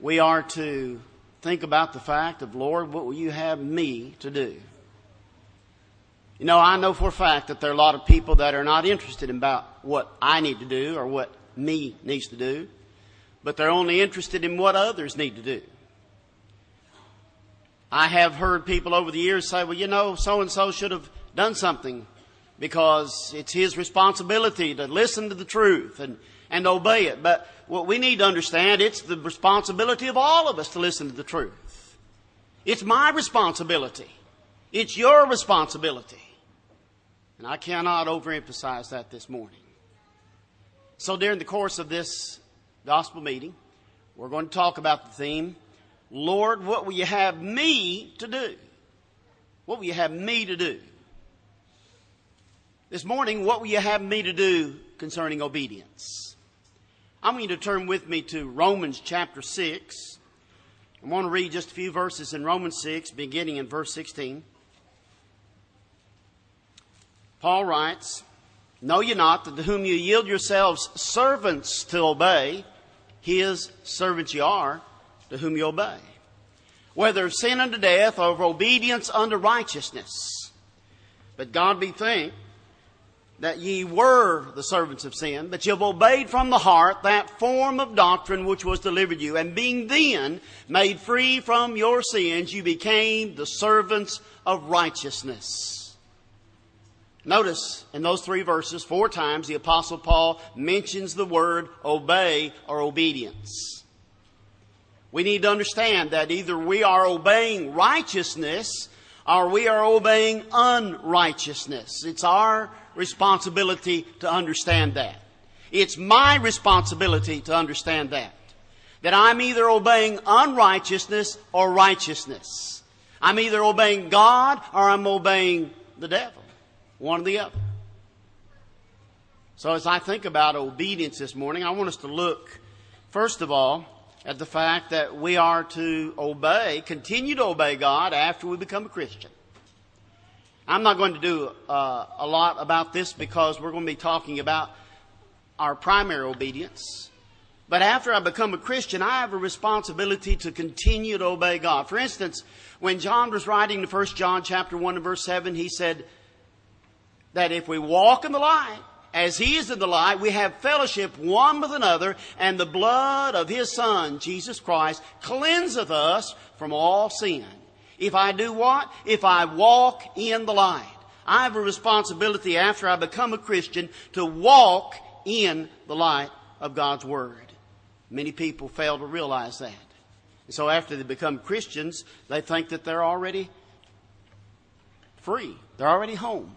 we are to think about the fact of, Lord, what will you have me to do? You know, I know for a fact that there are a lot of people that are not interested in about what I need to do or what me needs to do, but they're only interested in what others need to do. I have heard people over the years say, well, you know, so and so should have done something because it's his responsibility to listen to the truth and, and obey it. But what we need to understand, it's the responsibility of all of us to listen to the truth. It's my responsibility. It's your responsibility. And I cannot overemphasize that this morning. So during the course of this gospel meeting, we're going to talk about the theme, Lord, what will you have me to do? What will you have me to do? This morning, what will you have me to do concerning obedience? I'm going to turn with me to Romans chapter 6. I want to read just a few verses in Romans 6, beginning in verse 16. Paul writes, Know ye not that to whom you yield yourselves servants to obey, his servants ye are, to whom you obey? Whether of sin unto death or of obedience unto righteousness. But God be thanked that ye were the servants of sin, but ye have obeyed from the heart that form of doctrine which was delivered you, and being then made free from your sins, you became the servants of righteousness. Notice in those three verses, four times the apostle Paul mentions the word obey or obedience. We need to understand that either we are obeying righteousness or we are obeying unrighteousness. It's our responsibility to understand that. It's my responsibility to understand that. That I'm either obeying unrighteousness or righteousness. I'm either obeying God or I'm obeying the devil. One or the other. So as I think about obedience this morning, I want us to look, first of all, at the fact that we are to obey, continue to obey God after we become a Christian. I'm not going to do uh, a lot about this because we're going to be talking about our primary obedience. But after I become a Christian, I have a responsibility to continue to obey God. For instance, when John was writing the first John chapter 1 and verse 7, he said that if we walk in the light, as he is in the light, we have fellowship one with another, and the blood of his Son, Jesus Christ, cleanseth us from all sin. If I do what? If I walk in the light. I have a responsibility after I become a Christian to walk in the light of God's Word. Many people fail to realize that. And so after they become Christians, they think that they're already free. They're already home.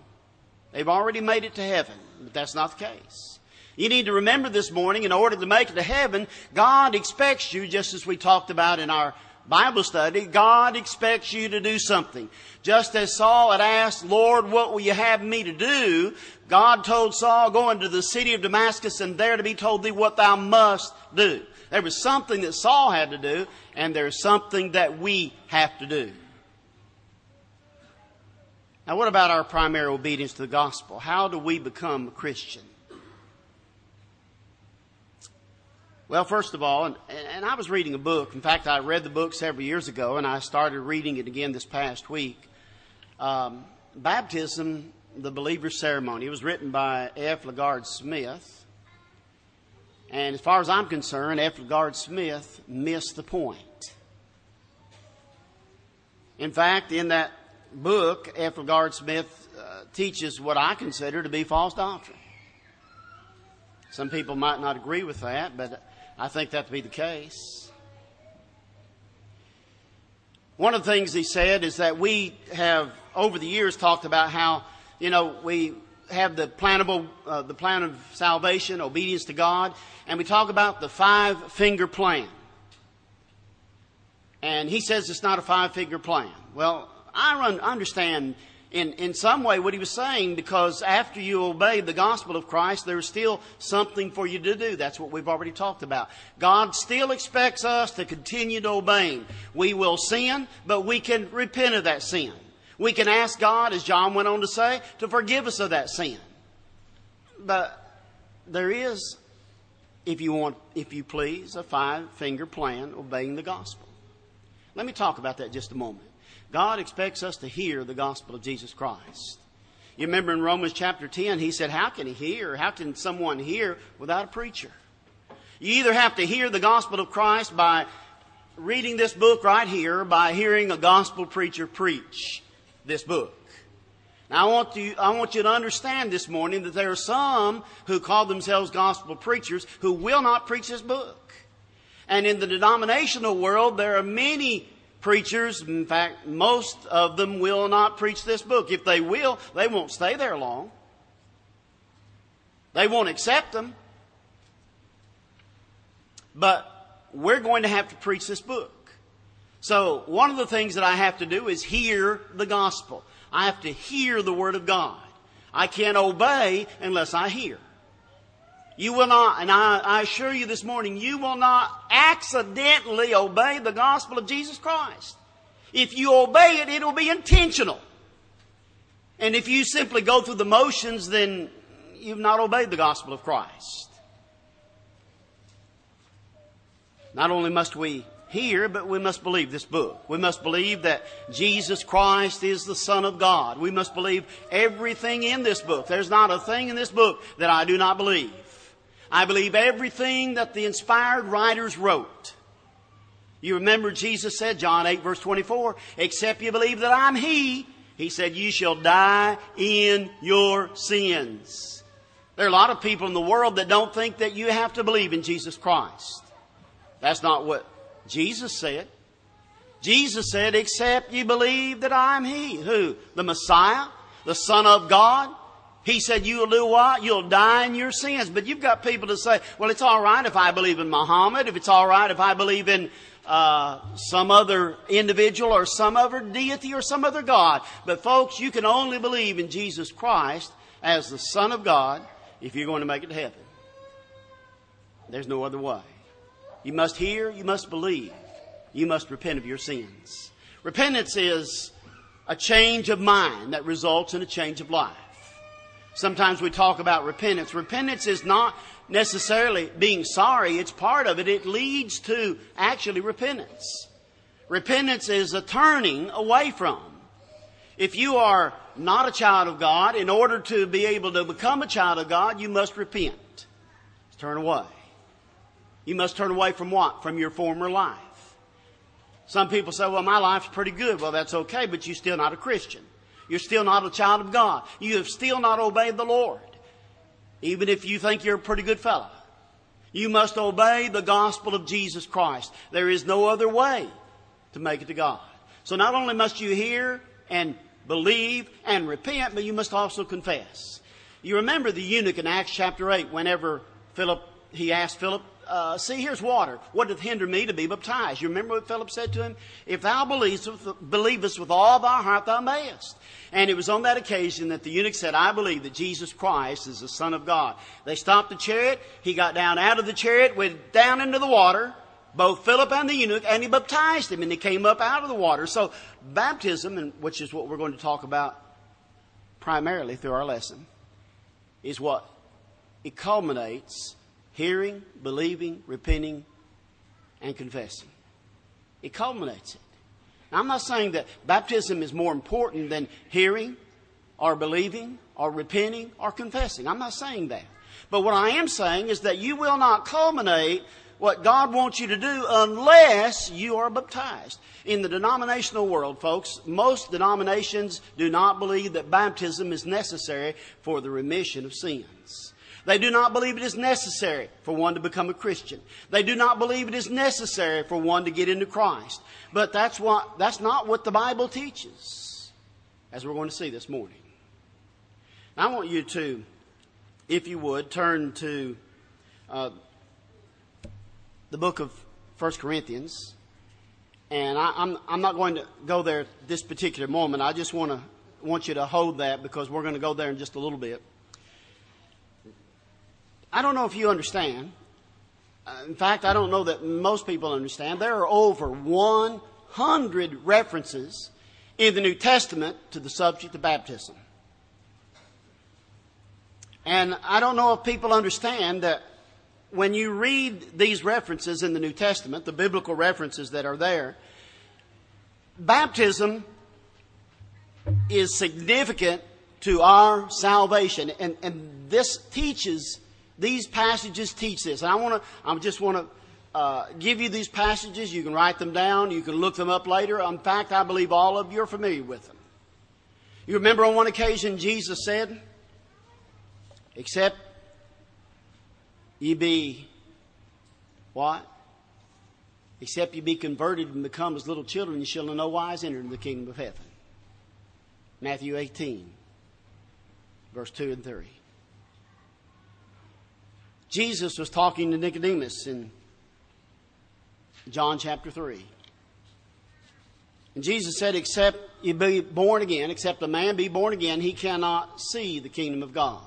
They've already made it to heaven. But that's not the case. You need to remember this morning, in order to make it to heaven, God expects you, just as we talked about in our Bible study, God expects you to do something. Just as Saul had asked, Lord, what will you have me to do? God told Saul, go into the city of Damascus and there to be told thee what thou must do. There was something that Saul had to do, and there's something that we have to do. Now, what about our primary obedience to the gospel? How do we become a Christian? Well, first of all, and, and, I was reading a book. In fact, I read the book several years ago, and I started reading it again this past week. Um, Baptism, the Believer's Ceremony. It was written by F. LaGard Smith. And as far as I'm concerned, F. LaGard Smith missed the point. In fact, in that book, F. LaGard Smith uh, teaches what I consider to be false doctrine. Some people might not agree with that, but I think that to be the case. One of the things he said is that we have, over the years, talked about how, you know, we have the planable, uh, the plan of salvation, obedience to God, and we talk about the five finger plan. And he says it's not a five finger plan. Well, I understand in, in some way what he was saying because after you obey the gospel of Christ, there's still something for you to do. That's what we've already talked about. God still expects us to continue to obey Him. We will sin, but we can repent of that sin. We can ask God, as John went on to say, to forgive us of that sin. But there is if you want, if you please, a five finger plan obeying the gospel. Let me talk about that just a moment. God expects us to hear the gospel of Jesus Christ. You remember in Romans chapter 10, he said, How can he hear? How can someone hear without a preacher? You either have to hear the gospel of Christ by reading this book right here, by hearing a gospel preacher preach this book. Now I want you, I want you to understand this morning that there are some who call themselves gospel preachers who will not preach this book. And in the denominational world, there are many preachers. In fact, most of them will not preach this book. If they will, they won't stay there long. They won't accept them. But we're going to have to preach this book. So one of the things that I have to do is hear the gospel. I have to hear the word of God. I can't obey unless I hear. You will not, and I, I, assure you this morning, you will not accidentally obey the gospel of Jesus Christ. If you obey it, it'll be intentional. And if you simply go through the motions, then you've not obeyed the gospel of Christ. Not only must we hear, but we must believe this book. We must believe that Jesus Christ is the Son of God. We must believe everything in this book. There's not a thing in this book that I do not believe. I believe everything that the inspired writers wrote. You remember Jesus said, John 8 verse 24, except you believe that I'm He, He said, you shall die in your sins. There are a lot of people in the world that don't think that you have to believe in Jesus Christ. That's not what Jesus said. Jesus said, except you believe that I'm He. Who? The Messiah? The Son of God? He said, you'll do what? You'll die in your sins. But you've got people to say, well, it's all right if I believe in Muhammad, if it's all right if I believe in uh, some other individual or some other deity or some other God. But folks, you can only believe in Jesus Christ as the Son of God if you're going to make it to heaven. There's no other way. You must hear, you must believe, you must repent of your sins. Repentance is a change of mind that results in a change of life. Sometimes we talk about repentance. Repentance is not necessarily being sorry, it's part of it. It leads to actually repentance. Repentance is a turning away from. If you are not a child of God, in order to be able to become a child of God, you must repent. Turn away. You must turn away from what? From your former life. Some people say, well, my life's pretty good. Well, that's okay, but you're still not a Christian. You're still not a child of God. You have still not obeyed the Lord. Even if you think you're a pretty good fellow. You must obey the gospel of Jesus Christ. There is no other way to make it to God. So not only must you hear and believe and repent, but you must also confess. You remember the eunuch in Acts chapter 8 whenever Philip, he asked Philip, uh, see, here's water. What doth hinder me to be baptized? You remember what Philip said to him? If thou believest, believest with all thy heart, thou mayest. And it was on that occasion that the eunuch said, I believe that Jesus Christ is the Son of God. They stopped the chariot. He got down out of the chariot, went down into the water, both Philip and the eunuch, and he baptized him, and he came up out of the water. So baptism, which is what we're going to talk about primarily through our lesson, is what? It culminates hearing, believing, repenting, and confessing. It culminates it. Now, I'm not saying that baptism is more important than hearing or believing or repenting or confessing. I'm not saying that. But what I am saying is that you will not culminate what God wants you to do unless you are baptized. In the denominational world, folks, most denominations do not believe that baptism is necessary for the remission of sins. They do not believe it is necessary for one to become a Christian. They do not believe it is necessary for one to get into Christ. But that's what, that's not what the Bible teaches, as we're going to see this morning. I want you to, if you would, turn to uh, the book of 1 Corinthians. And I, I'm, I'm not going to go there this particular moment. I just want to want you to hold that because we're going to go there in just a little bit. I don't know if you understand. Uh, in fact, I don't know that most people understand. There are over 100 references in the New Testament to the subject of baptism. And I don't know if people understand that when you read these references in the New Testament, the biblical references that are there, baptism is significant to our salvation. And, and this teaches, these passages teach this. And I want to, I just want to uh, give you these passages. You can write them down. You can look them up later. In fact, I believe all of you are familiar with them. You remember on one occasion Jesus said, except ye be what? Except ye be converted and become as little children, you shall in no wise enter into the kingdom of heaven. Matthew 18, verse 2 and 3. Jesus was talking to Nicodemus in John chapter 3. And Jesus said, Except you be born again, except a man be born again, he cannot see the kingdom of God.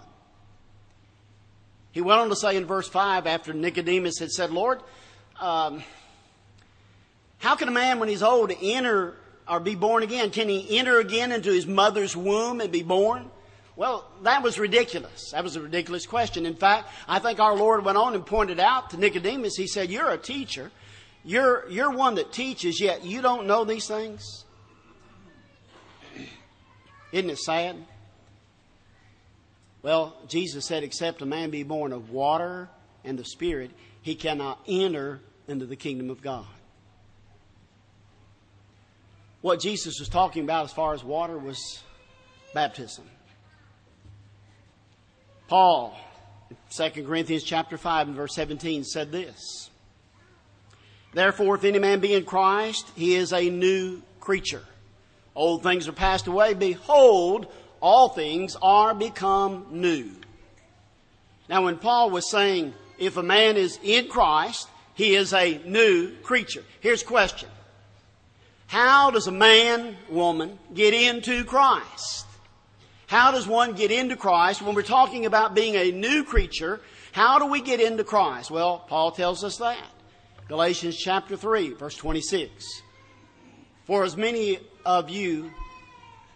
He went on to say in verse 5, after Nicodemus had said, Lord, um, how can a man, when he's old, enter or be born again? Can he enter again into his mother's womb and be born? Well, that was ridiculous. That was a ridiculous question. In fact, I think our Lord went on and pointed out to Nicodemus, He said, You're a teacher. You're, you're one that teaches, yet you don't know these things. Isn't it sad? Well, Jesus said, Except a man be born of water and the Spirit, he cannot enter into the kingdom of God. What Jesus was talking about as far as water was baptism. Paul, 2 Corinthians chapter 5 and verse 17 said this. Therefore, if any man be in Christ, he is a new creature. Old things are passed away. Behold, all things are become new. Now, when Paul was saying, if a man is in Christ, he is a new creature. Here's a question. How does a man, woman, get into Christ? How does one get into Christ when we're talking about being a new creature? How do we get into Christ? Well, Paul tells us that. Galatians chapter 3, verse 26. For as many of you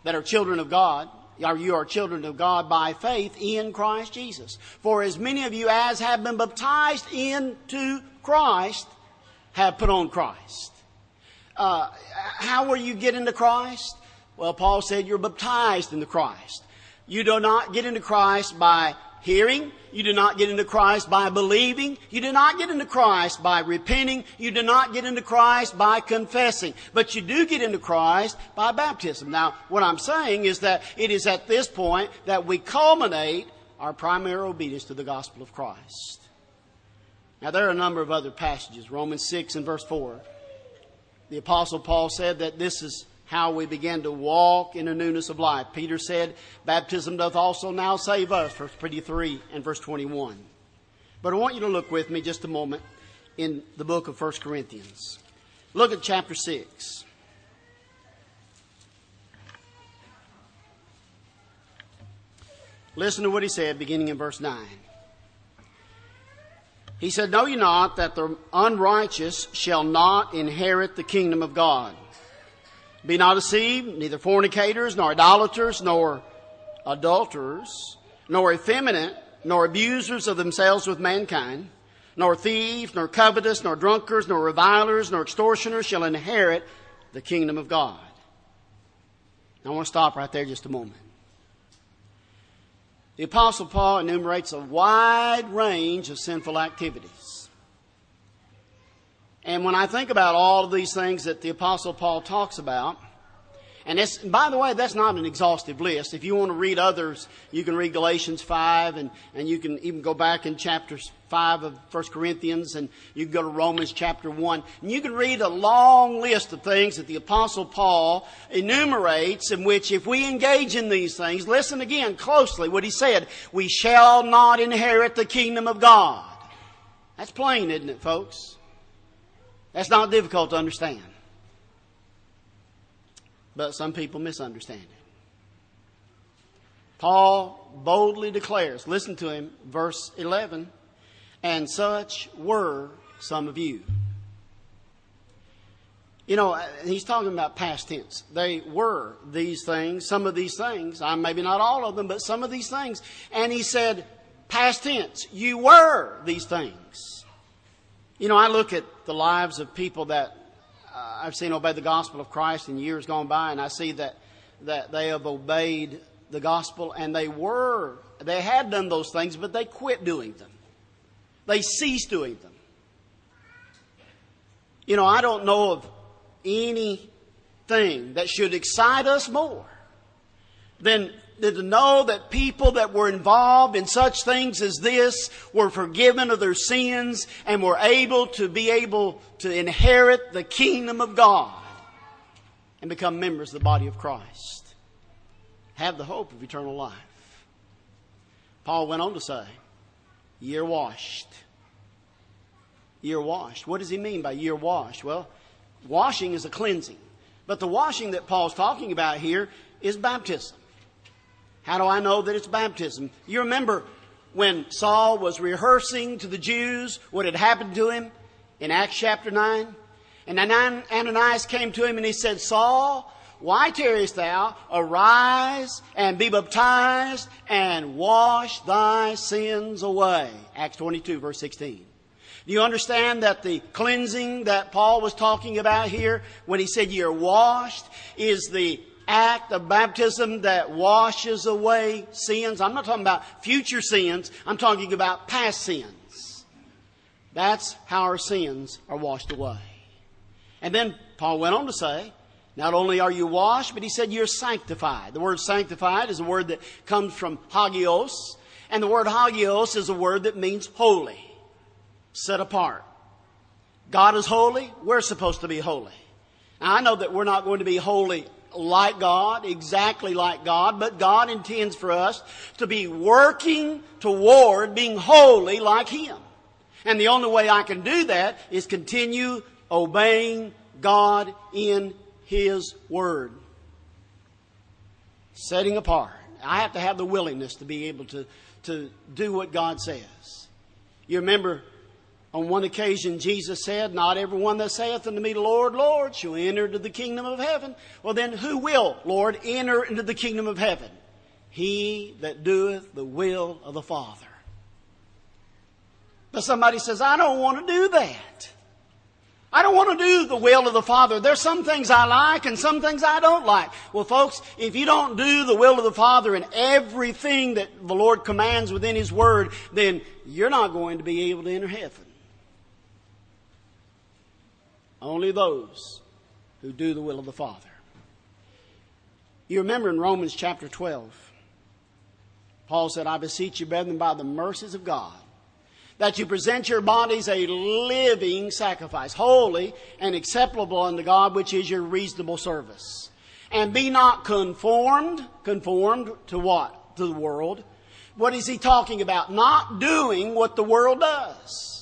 that are children of God, are you are children of God by faith in Christ Jesus. For as many of you as have been baptized into Christ have put on Christ. Uh, how will you get into Christ? Well, Paul said you're baptized into Christ. You do not get into Christ by hearing. You do not get into Christ by believing. You do not get into Christ by repenting. You do not get into Christ by confessing. But you do get into Christ by baptism. Now, what I'm saying is that it is at this point that we culminate our primary obedience to the gospel of Christ. Now, there are a number of other passages. Romans 6 and verse 4. The Apostle Paul said that this is how we begin to walk in a newness of life. Peter said, Baptism doth also now save us, verse 23 and verse 21. But I want you to look with me just a moment in the book of 1 Corinthians. Look at chapter 6. Listen to what he said beginning in verse 9. He said, Know ye not that the unrighteous shall not inherit the kingdom of God? Be not deceived, neither fornicators, nor idolaters, nor adulterers, nor effeminate, nor abusers of themselves with mankind, nor thieves, nor covetous, nor drunkards, nor revilers, nor extortioners shall inherit the kingdom of God. I want to stop right there just a moment. The Apostle Paul enumerates a wide range of sinful activities. And when I think about all of these things that the Apostle Paul talks about, and by the way, that's not an exhaustive list. If you want to read others, you can read Galatians 5 and, and you can even go back in chapter 5 of 1 Corinthians and you can go to Romans chapter 1. And you can read a long list of things that the apostle Paul enumerates in which if we engage in these things, listen again closely what he said, we shall not inherit the kingdom of God. That's plain, isn't it, folks? That's not difficult to understand. But some people misunderstand it. Paul boldly declares, listen to him, verse 11, and such were some of you. You know, he's talking about past tense. They were these things, some of these things, I maybe not all of them, but some of these things. And he said, Past tense, you were these things. You know, I look at the lives of people that uh, I've seen obey the gospel of Christ in years gone by, and I see that, that they have obeyed the gospel and they were, they had done those things, but they quit doing them. They ceased doing them. You know, I don't know of anything that should excite us more than, than to know that people that were involved in such things as this were forgiven of their sins and were able to be able to inherit the kingdom of God and become members of the body of Christ. Have the hope of eternal life. Paul went on to say, You're washed you're washed. What does he mean by you're washed? Well, washing is a cleansing. But the washing that Paul's talking about here is baptism. How do I know that it's baptism? You remember when Saul was rehearsing to the Jews what had happened to him in Acts chapter 9? And Ananias came to him and he said, Saul, why tarriest thou? Arise and be baptized and wash thy sins away. Acts 22 verse 16. Do you understand that the cleansing that Paul was talking about here when he said you're washed is the act of baptism that washes away sins? I'm not talking about future sins. I'm talking about past sins. That's how our sins are washed away. And then Paul went on to say, not only are you washed, but he said you're sanctified. The word sanctified is a word that comes from hagios, and the word hagios is a word that means holy set apart. God is holy. We're supposed to be holy. Now, I know that we're not going to be holy like God, exactly like God, but God intends for us to be working toward being holy like Him. And the only way I can do that is continue obeying God in His Word. Setting apart. I have to have the willingness to be able to, to do what God says. You remember on one occasion, Jesus said, Not everyone that saith unto me, Lord, Lord, shall enter into the kingdom of heaven. Well, then who will, Lord, enter into the kingdom of heaven? He that doeth the will of the Father. But somebody says, I don't want to do that. I don't want to do the will of the Father. There's some things I like and some things I don't like. Well, folks, if you don't do the will of the Father and everything that the Lord commands within His Word, then you're not going to be able to enter heaven. Only those who do the will of the Father. You remember in Romans chapter 12, Paul said, I beseech you, brethren, by the mercies of God, that you present your bodies a living sacrifice, holy and acceptable unto God, which is your reasonable service. And be not conformed, conformed to what? To the world. What is he talking about? Not doing what the world does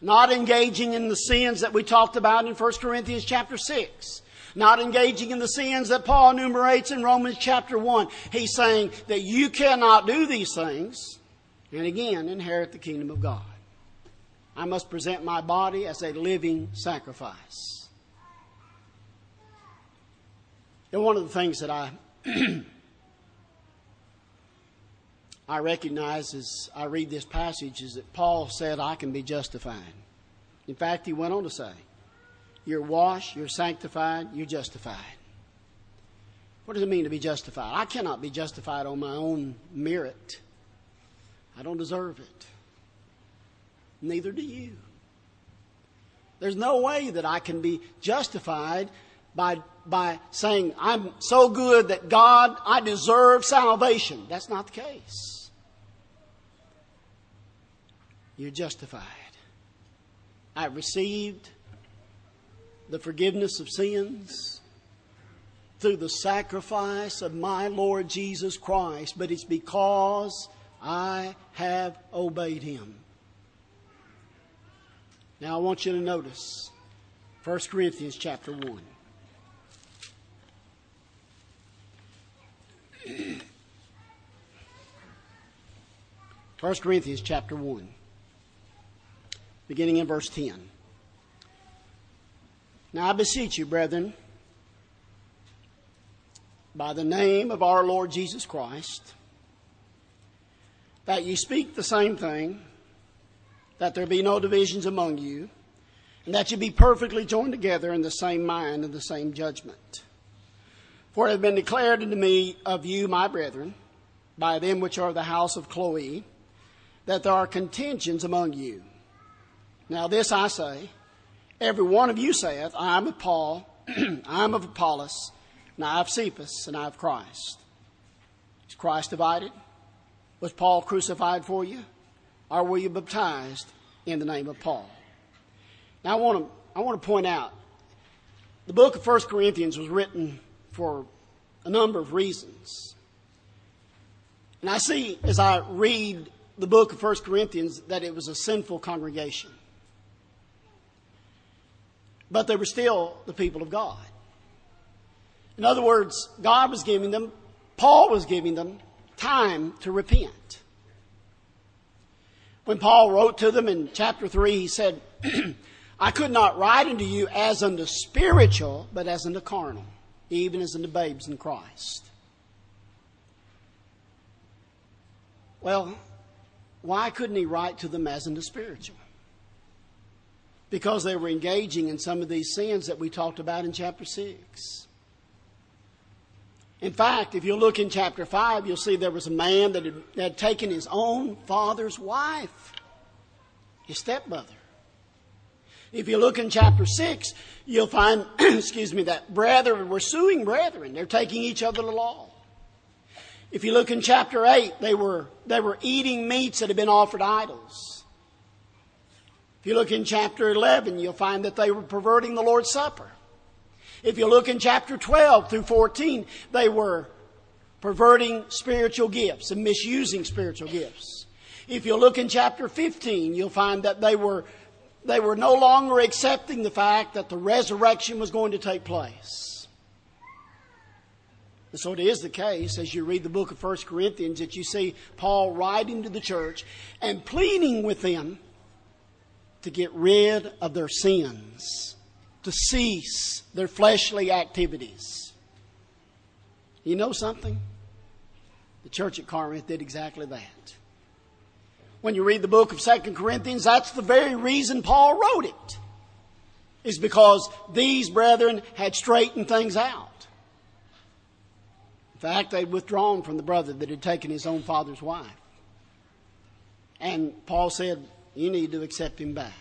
not engaging in the sins that we talked about in 1 Corinthians chapter 6. Not engaging in the sins that Paul enumerates in Romans chapter 1. He's saying that you cannot do these things and again inherit the kingdom of God. I must present my body as a living sacrifice. And one of the things that I I recognize as I read this passage is that Paul said, I can be justified. In fact, he went on to say, You're washed, you're sanctified, you're justified. What does it mean to be justified? I cannot be justified on my own merit. I don't deserve it. Neither do you. There's no way that I can be justified by, by saying, I'm so good that God, I deserve salvation. That's not the case. You're justified. I've received the forgiveness of sins through the sacrifice of my Lord Jesus Christ, but it's because I have obeyed him. Now I want you to notice 1 Corinthians chapter 1. 1 Corinthians chapter 1 beginning in verse 10. Now I beseech you, brethren, by the name of our Lord Jesus Christ, that ye speak the same thing, that there be no divisions among you, and that ye be perfectly joined together in the same mind and the same judgment. For it hath been declared unto me of you, my brethren, by them which are of the house of Chloe, that there are contentions among you. Now this I say, every one of you saith, I am of Paul, I am of Apollos, and I have Cephas, and I have Christ. Is Christ divided? Was Paul crucified for you? Or were you baptized in the name of Paul? Now I want to, I want to point out, the book of 1 Corinthians was written for a number of reasons. And I see as I read the book of 1 Corinthians that it was a sinful congregation. But they were still the people of God. In other words, God was giving them, Paul was giving them time to repent. When Paul wrote to them in chapter 3, he said, I could not write unto you as unto spiritual, but as unto carnal, even as unto babes in Christ. Well, why couldn't he write to them as unto spiritual? Because they were engaging in some of these sins that we talked about in chapter 6. In fact, if you look in chapter 5, you'll see there was a man that had, had taken his own father's wife, his stepmother. If you look in chapter 6, you'll find, excuse me, that brethren were suing brethren. They're taking each other to law. If you look in chapter 8, they were, they were eating meats that had been offered idols. If you look in chapter 11, you'll find that they were perverting the Lord's Supper. If you look in chapter 12 through 14, they were perverting spiritual gifts and misusing spiritual gifts. If you look in chapter 15, you'll find that they were, they were no longer accepting the fact that the resurrection was going to take place. And so it is the case as you read the book of 1 Corinthians that you see Paul writing to the church and pleading with them to get rid of their sins to cease their fleshly activities. You know something? The church at Corinth did exactly that. When you read the book of Second Corinthians, that's the very reason Paul wrote it. Is because these brethren had straightened things out. In fact, they'd withdrawn from the brother that had taken his own father's wife. And Paul said, You need to accept him back.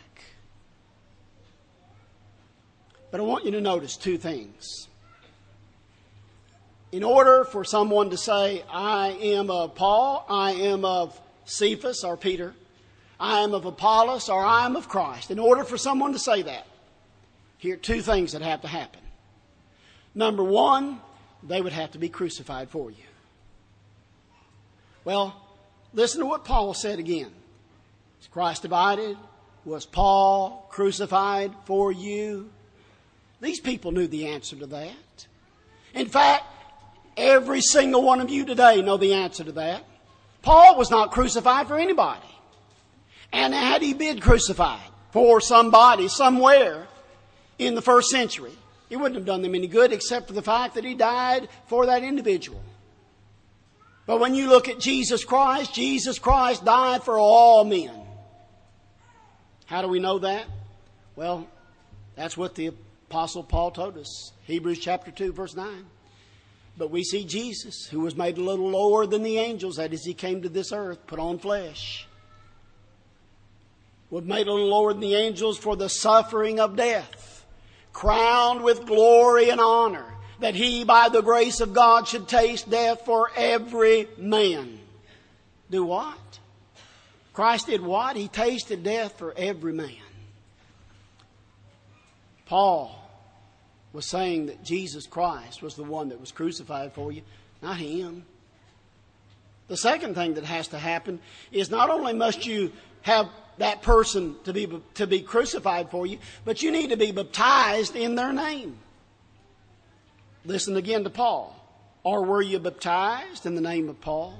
But I want you to notice two things. In order for someone to say, I am of Paul, I am of Cephas or Peter, I am of Apollos or I am of Christ, in order for someone to say that, here are two things that have to happen. Number one, they would have to be crucified for you. Well, listen to what Paul said again. Is Christ divided? Was Paul crucified for you? These people knew the answer to that. In fact, every single one of you today know the answer to that. Paul was not crucified for anybody. And had he been crucified for somebody somewhere in the first century, it wouldn't have done them any good except for the fact that he died for that individual. But when you look at Jesus Christ, Jesus Christ died for all men. How do we know that? Well, that's what the Apostle Paul told us. Hebrews chapter 2, verse 9. But we see Jesus, who was made a little lower than the angels, that is, he came to this earth, put on flesh. Was made a little lower than the angels for the suffering of death, crowned with glory and honor, that he, by the grace of God, should taste death for every man. Do what? Christ did what? He tasted death for every man. Paul was saying that Jesus Christ was the one that was crucified for you, not him. The second thing that has to happen is not only must you have that person to be, to be crucified for you, but you need to be baptized in their name. Listen again to Paul. Or were you baptized in the name of Paul?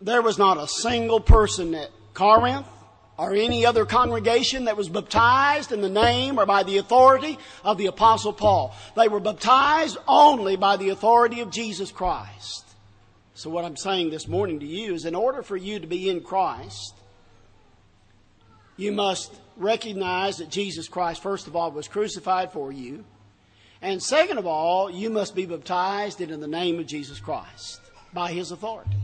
There was not a single person at Corinth or any other congregation that was baptized in the name or by the authority of the Apostle Paul. They were baptized only by the authority of Jesus Christ. So, what I'm saying this morning to you is in order for you to be in Christ, you must recognize that Jesus Christ, first of all, was crucified for you. And second of all, you must be baptized in the name of Jesus Christ by his authority.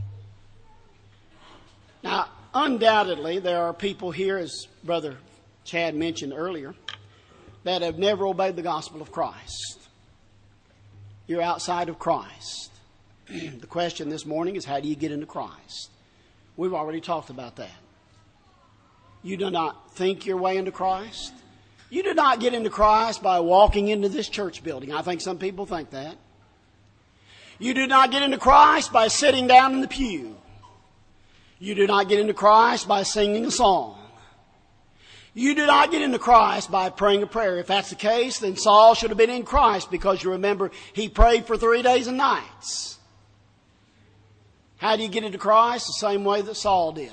Now, undoubtedly, there are people here, as Brother Chad mentioned earlier, that have never obeyed the gospel of Christ. You're outside of Christ. the question this morning is how do you get into Christ? We've already talked about that. You do not think your way into Christ. You do not get into Christ by walking into this church building. I think some people think that. You do not get into Christ by sitting down in the pew. You do not get into Christ by singing a song. You do not get into Christ by praying a prayer. If that's the case, then Saul should have been in Christ because you remember he prayed for three days and nights. How do you get into Christ? The same way that Saul did.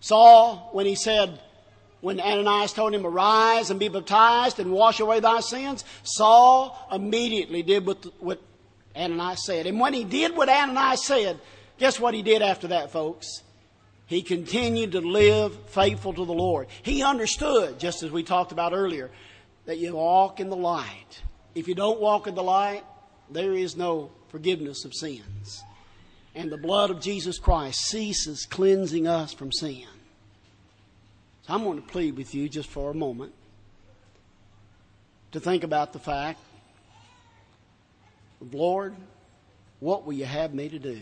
Saul, when he said, when Ananias told him, Arise and be baptized and wash away thy sins, Saul immediately did what, what Ananias said. And when he did what Ananias said, guess what he did after that, folks? He continued to live faithful to the Lord. He understood, just as we talked about earlier, that you walk in the light. If you don't walk in the light, there is no forgiveness of sins. And the blood of Jesus Christ ceases cleansing us from sin. So I'm going to plead with you just for a moment to think about the fact Lord, what will you have me to do?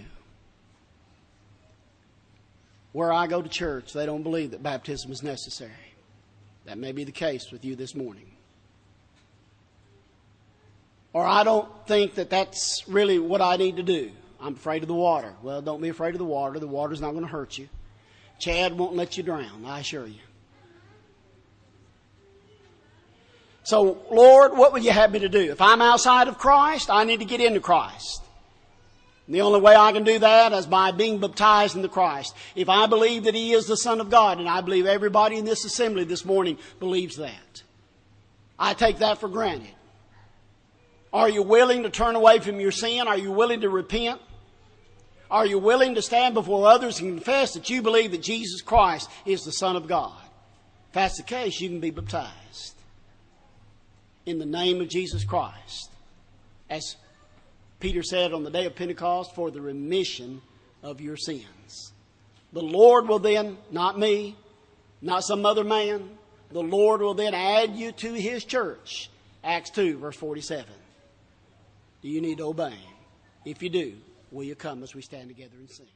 Where I go to church, they don't believe that baptism is necessary. That may be the case with you this morning. Or I don't think that that's really what I need to do. I'm afraid of the water. Well, don't be afraid of the water. The water's not going to hurt you. Chad won't let you drown, I assure you. So, Lord, what would you have me to do? If I'm outside of Christ, I need to get into Christ. The only way I can do that is by being baptized in the Christ. If I believe that He is the Son of God, and I believe everybody in this assembly this morning believes that, I take that for granted. Are you willing to turn away from your sin? Are you willing to repent? Are you willing to stand before others and confess that you believe that Jesus Christ is the Son of God? If that's the case, you can be baptized in the name of Jesus Christ as Peter said on the day of Pentecost, for the remission of your sins. The Lord will then, not me, not some other man, the Lord will then add you to his church. Acts 2, verse 47. Do you need to obey him? If you do, will you come as we stand together and sing?